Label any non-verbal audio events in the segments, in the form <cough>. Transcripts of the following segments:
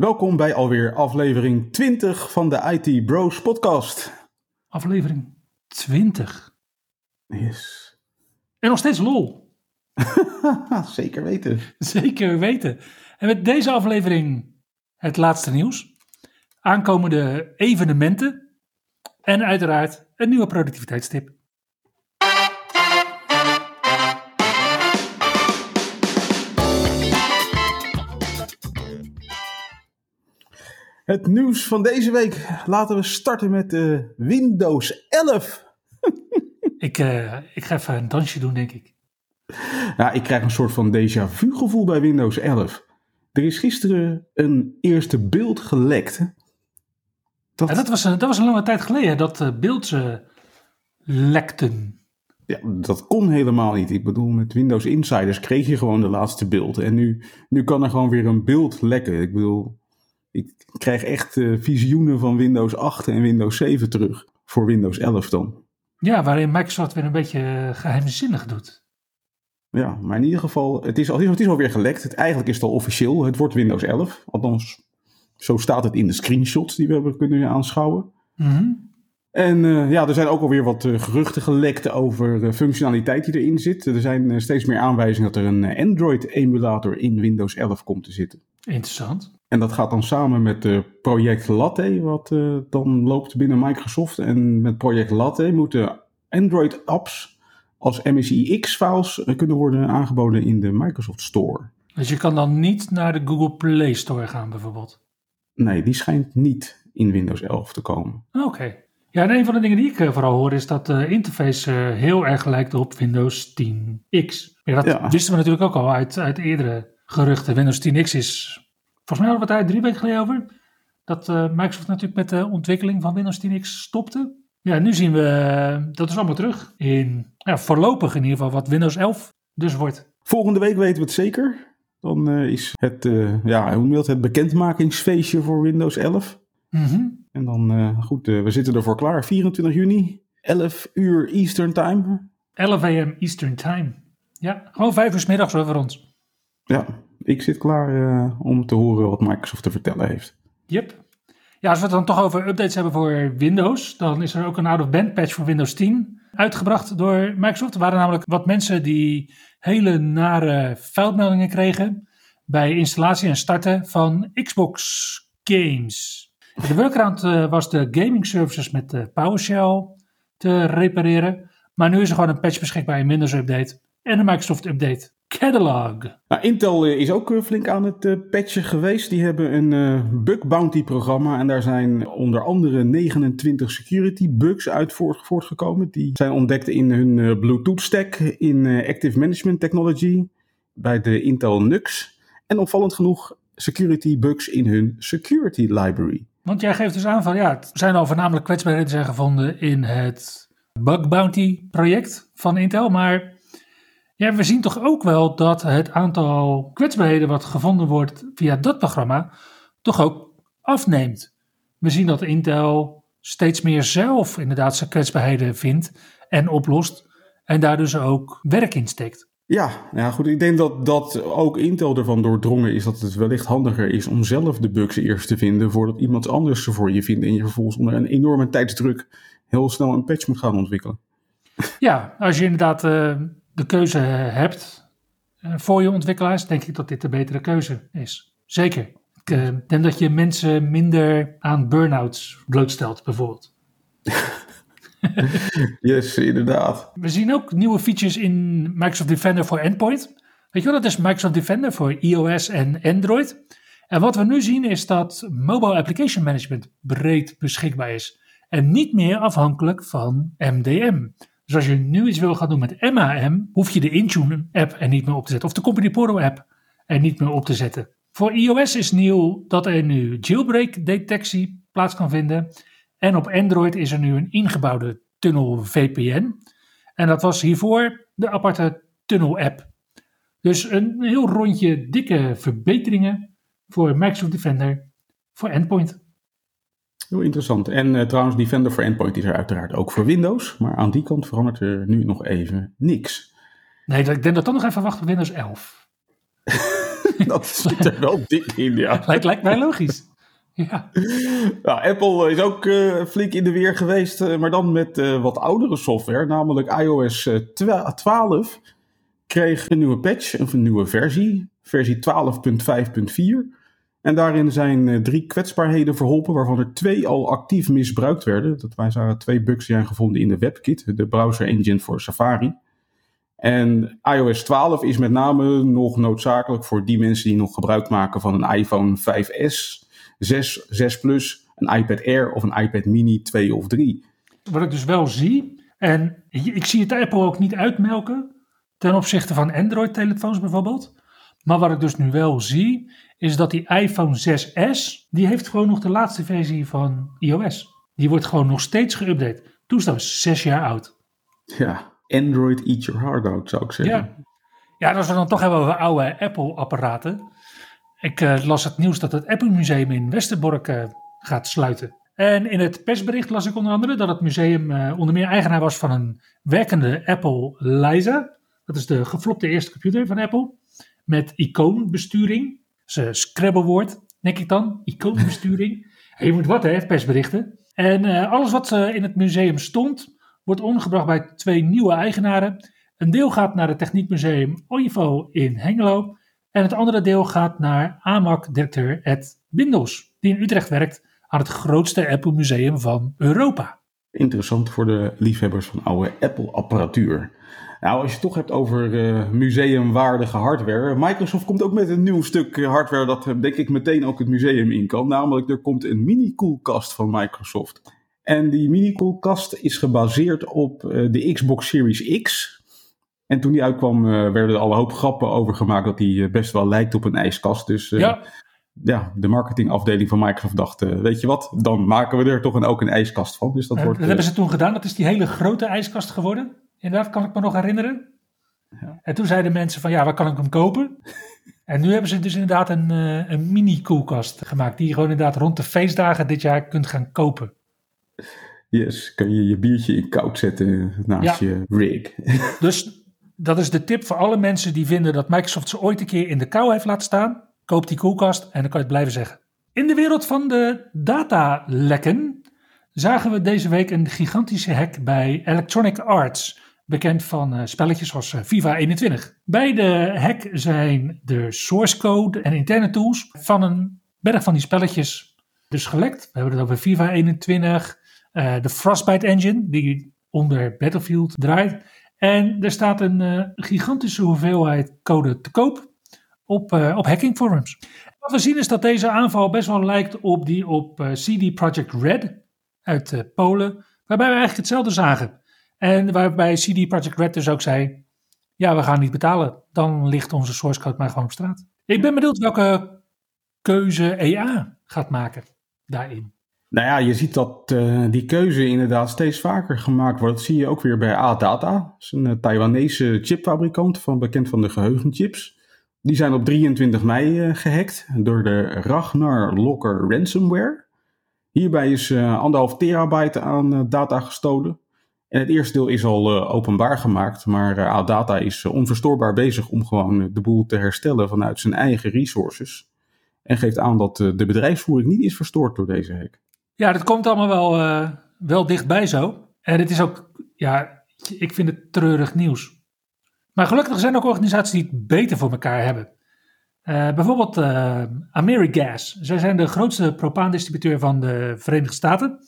Welkom bij alweer aflevering 20 van de IT Bros podcast. Aflevering 20. Yes. En nog steeds lol. <laughs> Zeker weten. Zeker weten. En met deze aflevering het laatste nieuws. Aankomende evenementen. En uiteraard een nieuwe productiviteitstip. Het nieuws van deze week. Laten we starten met de Windows 11. <laughs> ik, uh, ik ga even een dansje doen, denk ik. Ja, ik krijg een soort van déjà vu gevoel bij Windows 11. Er is gisteren een eerste beeld gelekt. Dat, ja, dat, was, dat was een lange tijd geleden dat uh, beelds uh, lekten. Ja, dat kon helemaal niet. Ik bedoel, met Windows Insiders kreeg je gewoon de laatste beeld. En nu, nu kan er gewoon weer een beeld lekken. Ik bedoel, ik krijg echt uh, visioenen van Windows 8 en Windows 7 terug. Voor Windows 11 dan. Ja, waarin Microsoft weer een beetje geheimzinnig doet. Ja, maar in ieder geval, het is, het is alweer gelekt. Het, eigenlijk is het al officieel. Het wordt Windows 11. Althans, zo staat het in de screenshots die we hebben kunnen aanschouwen. Mm En uh, ja, er zijn ook alweer wat uh, geruchten gelekt over uh, functionaliteit die erin zit. Er zijn steeds meer aanwijzingen dat er een Android-emulator in Windows 11 komt te zitten. Interessant. En dat gaat dan samen met uh, Project Latte, wat uh, dan loopt binnen Microsoft. En met Project Latte moeten Android-apps als MSIX-files kunnen worden aangeboden in de Microsoft Store. Dus je kan dan niet naar de Google Play Store gaan, bijvoorbeeld? Nee, die schijnt niet in Windows 11 te komen. Oké. Okay. Ja, en een van de dingen die ik uh, vooral hoor is dat de interface heel erg lijkt op Windows 10X. Ja, dat ja. wisten we natuurlijk ook al uit, uit eerdere geruchten. Windows 10X is Volgens mij hadden we het daar drie weken geleden over. Dat uh, Microsoft natuurlijk met de ontwikkeling van Windows 10X stopte. Ja, nu zien we, uh, dat is allemaal terug. In, ja, voorlopig in ieder geval wat Windows 11 dus wordt. Volgende week weten we het zeker. Dan uh, is het, ja, hoe het, het bekendmakingsfeestje voor Windows 11. Mm -hmm. En dan, goed, we zitten ervoor klaar. 24 juni, 11 uur Eastern Time. 11 am Eastern Time. Ja, gewoon 5 uur s middags voor ons. Ja, ik zit klaar uh, om te horen wat Microsoft te vertellen heeft. Yep. Ja, als we het dan toch over updates hebben voor Windows, dan is er ook een out-of-band patch voor Windows 10 uitgebracht door Microsoft. Er waren namelijk wat mensen die hele nare foutmeldingen kregen bij installatie en starten van Xbox games. De workaround uh, was de gaming services met PowerShell te repareren. Maar nu is er gewoon een patch beschikbaar in Windows Update en een Microsoft Update Catalog. Nou, Intel is ook flink aan het uh, patchen geweest. Die hebben een uh, bug bounty programma en daar zijn onder andere 29 security bugs uit voortgekomen. Die zijn ontdekt in hun uh, Bluetooth stack, in Active Management Technology, bij de Intel NUX. En opvallend genoeg security bugs in hun security library. Want jij geeft dus aan van ja, het zijn al voornamelijk kwetsbaarheden zijn gevonden in het bug bounty project van Intel, maar ja, we zien toch ook wel dat het aantal kwetsbaarheden wat gevonden wordt via dat programma toch ook afneemt. We zien dat Intel steeds meer zelf inderdaad zijn kwetsbaarheden vindt en oplost en daar dus ook werk in steekt. Ja, ja, goed. Ik denk dat, dat ook Intel ervan doordrongen is dat het wellicht handiger is om zelf de bugs eerst te vinden voordat iemand anders ze voor je vindt en je vervolgens onder een enorme tijdsdruk heel snel een patch moet gaan ontwikkelen. Ja, als je inderdaad uh, de keuze hebt uh, voor je ontwikkelaars, denk ik dat dit de betere keuze is. Zeker. Ik uh, denk dat je mensen minder aan burn-outs blootstelt, bijvoorbeeld. <laughs> yes, inderdaad. We zien ook nieuwe features in Microsoft Defender voor Endpoint. Weet je wel, dat is Microsoft Defender voor iOS en Android. En wat we nu zien is dat Mobile Application Management breed beschikbaar is. En niet meer afhankelijk van MDM. Dus als je nu iets wil gaan doen met MAM, hoef je de Intune app er niet meer op te zetten. Of de Company Portal app er niet meer op te zetten. Voor iOS is nieuw dat er nu jailbreak detectie plaats kan vinden. En op Android is er nu een ingebouwde Tunnel VPN. En dat was hiervoor de aparte Tunnel app. Dus een heel rondje dikke verbeteringen voor Microsoft Defender voor Endpoint. Heel interessant. En uh, trouwens, Defender voor Endpoint is er uiteraard ook voor Windows. Maar aan die kant verandert er nu nog even niks. Nee, ik denk dat dan nog even wachten op Windows 11. <laughs> dat zit er wel dik in, ja. <laughs> Lijkt, lijkt mij logisch. Ja. Nou, Apple is ook uh, flink in de weer geweest, uh, maar dan met uh, wat oudere software, namelijk iOS 12 kreeg een nieuwe patch, een nieuwe versie, versie 12.5.4. En daarin zijn drie kwetsbaarheden verholpen, waarvan er twee al actief misbruikt werden. Dat wij zagen twee bugs die zijn gevonden in de WebKit, de browser engine voor Safari. En iOS 12 is met name nog noodzakelijk voor die mensen die nog gebruik maken van een iPhone 5S, 6, 6 Plus, een iPad Air of een iPad Mini 2 of 3. Wat ik dus wel zie, en ik zie het Apple ook niet uitmelken ten opzichte van Android-telefoons bijvoorbeeld. Maar wat ik dus nu wel zie, is dat die iPhone 6S, die heeft gewoon nog de laatste versie van iOS. Die wordt gewoon nog steeds geüpdate. Toestel is zes jaar oud. Ja, Android eat your heart out, zou ik zeggen. Ja, ja als we dan toch hebben over oude Apple-apparaten. Ik uh, las het nieuws dat het Apple Museum in Westerbork uh, gaat sluiten. En in het persbericht las ik onder andere dat het museum uh, onder meer eigenaar was van een werkende Apple Lisa. Dat is de geflopte eerste computer van Apple. Met icoonbesturing. Ze Scrabble-woord, denk ik dan. Icoonbesturing. <laughs> je moet wat, hè, persberichten. En alles wat in het museum stond, wordt ondergebracht bij twee nieuwe eigenaren. Een deel gaat naar het Techniekmuseum OIVO in Hengelo. En het andere deel gaat naar AMAC-directeur Ed Bindels, die in Utrecht werkt aan het grootste Apple Museum van Europa. Interessant voor de liefhebbers van oude Apple-apparatuur. Nou, als je het toch hebt over uh, museumwaardige hardware. Microsoft komt ook met een nieuw stuk hardware dat denk ik meteen ook het museum in kan. Namelijk, er komt een mini-koelkast van Microsoft. En die mini-koelkast is gebaseerd op uh, de Xbox Series X. En toen die uitkwam, uh, werden er al een hoop grappen over gemaakt dat die best wel lijkt op een ijskast. Dus ja. ja, de marketingafdeling van Microsoft dacht, weet je wat, dan maken we er toch een, ook een ijskast van. Dus dat, wordt, dat hebben ze toen gedaan, dat is die hele grote ijskast geworden. Inderdaad, kan ik me nog herinneren. Ja. En toen zeiden mensen van, ja, waar kan ik hem kopen? en nu hebben ze dus inderdaad een, uh, een mini-koelkast gemaakt, die je gewoon inderdaad rond de feestdagen dit jaar kunt gaan kopen. Yes, kan je je biertje in koud zetten naast ja. je rig. <laughs> dus dat is de tip voor alle mensen die vinden dat Microsoft ze ooit een keer in de kou heeft laten staan. Koop die koelkast en dan kan je het blijven zeggen. In de wereld van de datalekken zagen we deze week een gigantische hack bij Electronic Arts, bekend van uh, spelletjes als uh, FIFA 21. Bij de hack zijn de source code en interne tools van een berg van die spelletjes dus gelekt. We hebben het over FIFA 21, uh, de Frostbite engine die onder Battlefield draait. En er staat een gigantische hoeveelheid code te koop op, op hacking forums. Wat we zien is dat deze aanval best wel lijkt op die op CD Projekt Red uit Polen, waarbij we eigenlijk hetzelfde zagen. En waarbij CD Projekt Red dus ook zei, ja we gaan niet betalen, dan ligt onze source code maar gewoon op straat. Ik ben benieuwd welke keuze EA gaat maken daarin. Nou ja, je ziet dat uh, die keuze inderdaad steeds vaker gemaakt wordt. Dat zie je ook weer bij A-Data. Dat is een uh, Taiwanese chipfabrikant, van, bekend van de geheugenchips. Die zijn op 23 mei uh, gehackt door de Ragnar Locker ransomware. Hierbij is anderhalf terabyte aan data gestolen. En het eerste deel is al openbaar gemaakt, maar A-Data is onverstoorbaar bezig om gewoon de boel te herstellen vanuit zijn eigen resources. En geeft aan dat de bedrijfsvoering niet is verstoord door deze hack. Ja, dat komt allemaal wel, uh, wel dichtbij zo. En het is ook, ja, ik vind het treurig nieuws. Maar gelukkig zijn er ook organisaties die het beter voor elkaar hebben. Uh, bijvoorbeeld uh, Amerigas. Zij zijn de grootste propaandistributeur van de Verenigde Staten.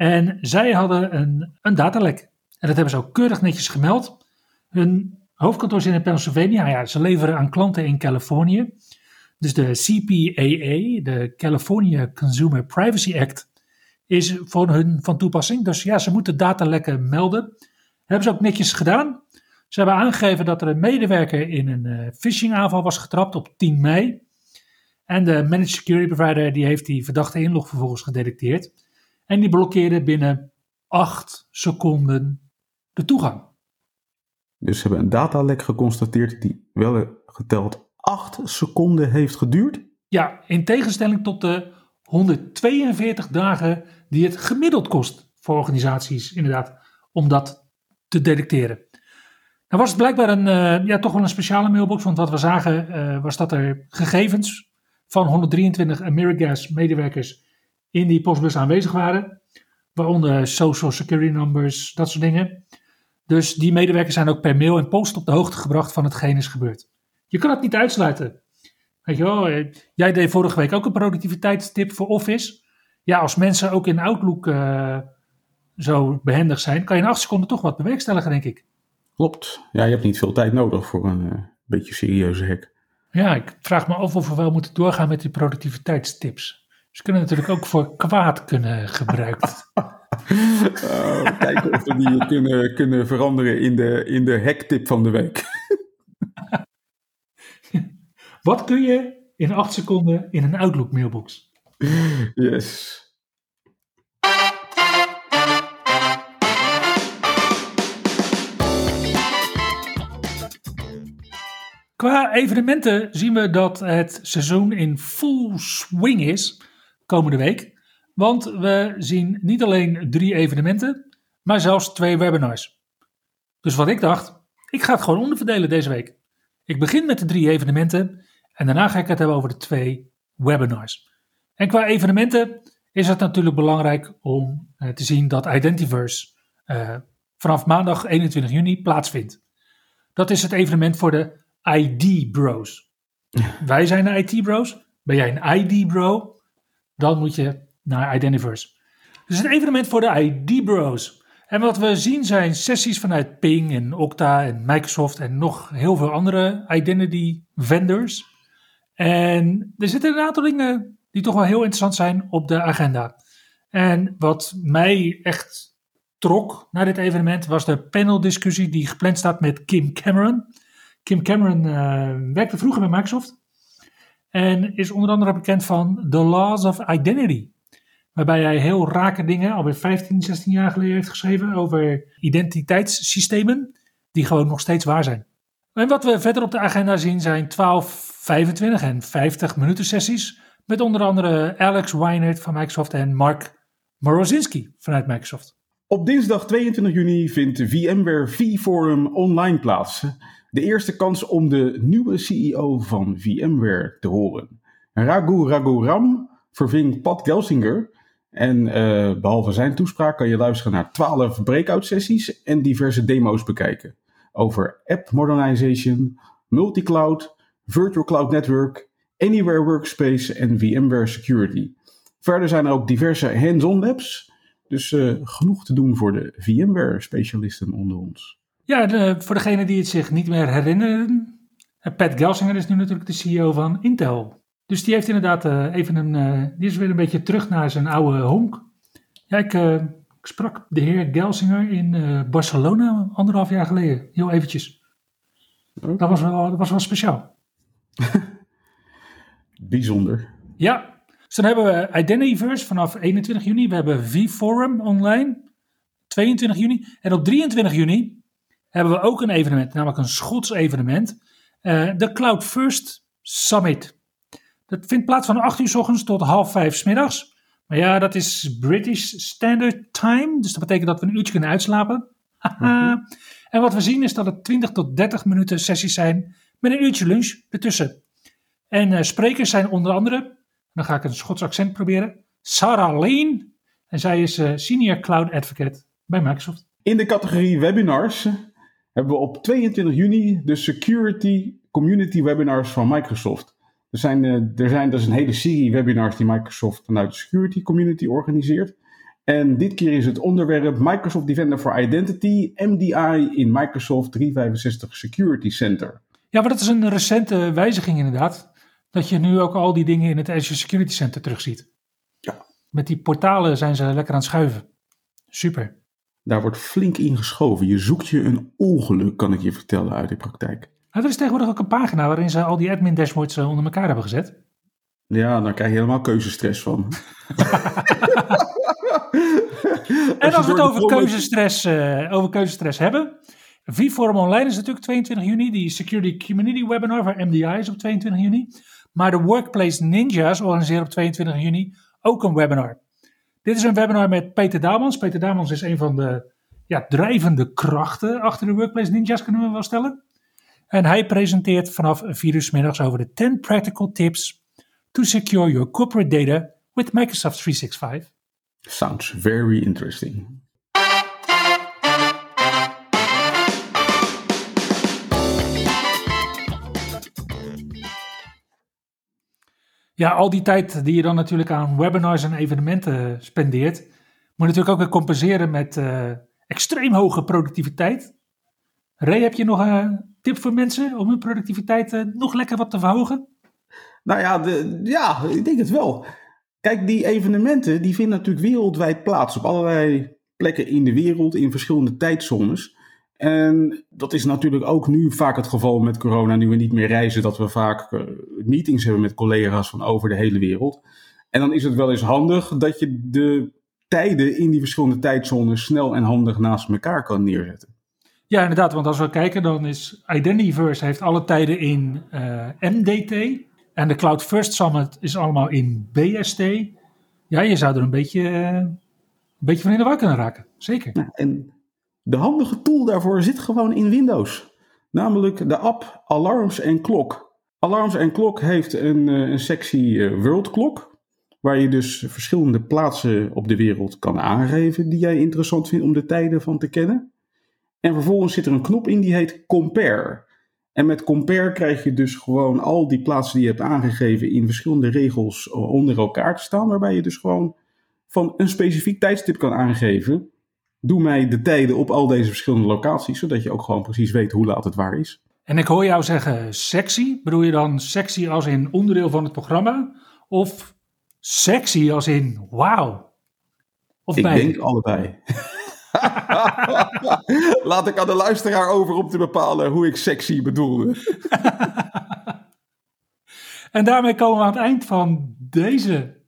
En zij hadden een, een datalek. En dat hebben ze ook keurig netjes gemeld. Hun hoofdkantoor zit in Pennsylvania. Ja, ze leveren aan klanten in Californië. Dus de CPAA, de California Consumer Privacy Act, is voor hun van toepassing. Dus ja, ze moeten datalekken melden. Dat hebben ze ook netjes gedaan. Ze hebben aangegeven dat er een medewerker in een uh, phishing aanval was getrapt op 10 mei. En de managed security provider die heeft die verdachte inlog vervolgens gedetecteerd. En die blokkeerde binnen 8 seconden de toegang. Dus ze hebben een datalek geconstateerd die wel geteld 8 seconden heeft geduurd. Ja, in tegenstelling tot de 142 dagen die het gemiddeld kost voor organisaties, inderdaad, om dat te detecteren. Nou was het blijkbaar een, uh, ja, toch wel een speciale mailbox, want wat we zagen uh, was dat er gegevens van 123 Amerigas medewerkers in die postbus aanwezig waren. Waaronder social security numbers, dat soort dingen. Dus die medewerkers zijn ook per mail en post op de hoogte gebracht van hetgeen is gebeurd. Je kan het niet uitsluiten. Weet je wel, eh, jij deed vorige week ook een productiviteitstip voor Office. Ja, als mensen ook in Outlook uh, zo behendig zijn, kan je in acht seconden toch wat bewerkstelligen, denk ik. Klopt. Ja, je hebt niet veel tijd nodig voor een uh, beetje serieuze hack. Ja, ik vraag me af of we wel moeten doorgaan met die productiviteitstips. Ze kunnen natuurlijk ook voor kwaad kunnen gebruikt. uh, <laughs> kijken of we die kunnen, kunnen veranderen in de, in de hacktip van de week. <laughs> Wat kun je in acht seconden in een Outlook mailbox? Yes. Qua evenementen zien we dat het seizoen in full swing is komende week. Want we zien niet alleen drie evenementen, maar zelfs twee webinars. Dus wat ik dacht, ik ga het gewoon onderverdelen deze week. Ik begin met de drie evenementen en daarna ga ik het hebben over de twee webinars. En qua evenementen is het natuurlijk belangrijk om uh, te zien dat Identiverse uh, vanaf maandag 21 juni plaatsvindt. Dat is het evenement voor de ID Bros. <laughs> Wij zijn de IT Bros. Ben jij een ID Bro? Dan moet je naar Identiverse. Dus een evenement voor de ID Bros. En wat we zien zijn sessies vanuit Ping en Okta en Microsoft en nog heel veel andere identity vendors. En er zitten een aantal dingen die toch wel heel interessant zijn op de agenda. En wat mij echt trok naar dit evenement was de paneldiscussie die gepland staat met Kim Cameron. Kim Cameron uh, werkte vroeger bij Microsoft en is onder andere bekend van The Laws of Identity. Waarbij hij heel rake dingen alweer 15, 16 jaar geleden heeft geschreven over identiteitssystemen die gewoon nog steeds waar zijn. En wat we verder op de agenda zien zijn 12, 25 en 50 minuten sessies met onder andere Alex Weinert van Microsoft en Mark Morozinski vanuit Microsoft. Op dinsdag 22 juni vindt de VMware V-Forum online plaats. De eerste kans om de nieuwe CEO van VMware te horen. Raghu Raghuram verving Pat Gelsinger. En uh, behalve zijn toespraak kan je luisteren naar 12 breakout sessies en diverse demo's bekijken. Over app modernization, multicloud, virtual cloud network, anywhere workspace en VMware security. Verder zijn er ook diverse hands-on labs. Dus uh, genoeg te doen voor de VMware specialisten onder ons. Ja, de, voor degenen die het zich niet meer herinneren. Pat Gelsinger is nu natuurlijk de CEO van Intel. Dus die heeft inderdaad uh, even een. Uh, die is weer een beetje terug naar zijn oude honk. Ja, ik, uh, ik sprak de heer Gelsinger in Barcelona anderhalf jaar geleden. Heel eventjes. Okay. Dat, was wel, dat was wel speciaal. <laughs> Bijzonder. Ja. Dus dan hebben we Identityverse vanaf 21 juni. We hebben V-Forum online. 22 juni. En op 23 juni hebben we ook een evenement, namelijk een Schots evenement. de Cloud First Summit. Dat vindt plaats van 8 uur s ochtends tot half 5 s middags. Maar ja, dat is British Standard Time. Dus dat betekent dat we een uurtje kunnen uitslapen. Mm En wat we zien is dat het 20 tot 30 minuten sessies zijn met een uurtje lunch ertussen. En uh, sprekers zijn onder andere, dan ga ik een Schots accent proberen, Sarah Lane. En zij is uh, Senior Cloud Advocate bij Microsoft. In de categorie webinars hebben we op 22 juni de Security Community Webinars van Microsoft. Er zijn, er zijn dus een hele serie webinars die Microsoft vanuit de security community organiseert. En dit keer is het onderwerp Microsoft Defender for Identity, MDI in Microsoft 365 Security Center. Ja, maar dat is een recente wijziging inderdaad. Dat je nu ook al die dingen in het Azure Security Center terugziet. Ja. Met die portalen zijn ze lekker aan het schuiven. Super. Daar wordt flink in geschoven. Je zoekt je een ongeluk, kan ik je vertellen, uit de praktijk. er is tegenwoordig ook een pagina waarin ze al die admin dashboards eh, onder elkaar hebben gezet. Ja, daar krijg je helemaal keuzestress van. <laughs> en als we het over keuzestress, uh, over keuzestress hebben. V-Forum Online is natuurlijk 22 juni. Die Security Community Webinar van MDI is op 22 juni. Maar de Workplace Ninjas organiseren op 22 juni ook een webinar. Dit is een webinar met Peter Damans. Peter Damans is een van de ja, drijvende krachten achter de Workplace Ninjas, kunnen we wel stellen. En hij presenteert vanaf 4 uur middags over de 10 practical tips to secure your corporate data with Microsoft 365. Sounds very interesting. Ja, al die tijd die je dan natuurlijk aan webinars en evenementen spendeert, moet natuurlijk ook weer compenseren met uh, extreem hoge productiviteit. Ray, heb je nog een tip voor mensen om hun productiviteit uh, nog lekker wat te verhogen? Nou ja, de, ja, ik denk het wel. Kijk, die evenementen die vinden natuurlijk wereldwijd plaats op allerlei plekken in de wereld, in verschillende tijdzones. En dat is natuurlijk ook nu vaak het geval met corona, nu we niet meer reizen, dat we vaak uh, meetings hebben met collega's van over de hele wereld. En dan is het wel eens handig dat je de tijden in die verschillende tijdzones snel en handig naast elkaar kan neerzetten. Ja, inderdaad, want als we kijken, dan is Identityverse heeft alle tijden in uh, eh, MDT. En de Cloud First Summit is allemaal in BST. Ja, je zou er een beetje, uh, een beetje van in de war kunnen raken. Zeker. Ja, en de handige tool daarvoor zit gewoon in Windows. Namelijk de app Alarms en Klok. Alarms en Klok heeft een, eh, een sectie World Clock. Waar je dus verschillende plaatsen op de wereld kan aangeven die jij interessant vindt om de tijden van te kennen. En vervolgens zit er een knop in die heet Compare. En met Compare krijg je dus gewoon al die plaatsen die je hebt aangegeven in verschillende regels onder elkaar te staan. Waarbij je dus gewoon van een specifiek tijdstip kan aangeven. Doe mij de tijden op al deze verschillende locaties, zodat je ook gewoon precies weet hoe laat het waar is. En ik hoor jou zeggen sexy. Bedoel je dan sexy als in onderdeel van het programma? Of sexy als in wauw? Of ik denk allebei. <laughs> Laat ik aan de luisteraar over om te bepalen hoe ik sexy bedoelde. <laughs> en daarmee komen we aan het eind van deze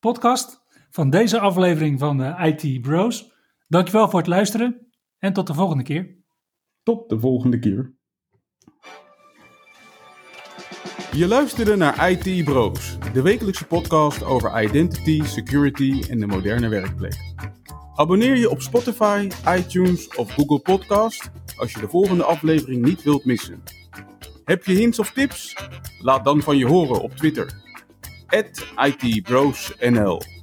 podcast, van deze aflevering van de IT Bros. Dankjewel voor het luisteren en tot de volgende keer. Tot de volgende keer. Je luisterde naar IT Bros, de wekelijkse podcast over identity, security en de moderne werkplek. Abonneer je op Spotify, iTunes of Google Podcast als je de volgende aflevering niet wilt missen. Heb je hints of tips? Laat dan van je horen op Twitter. @itbrosnl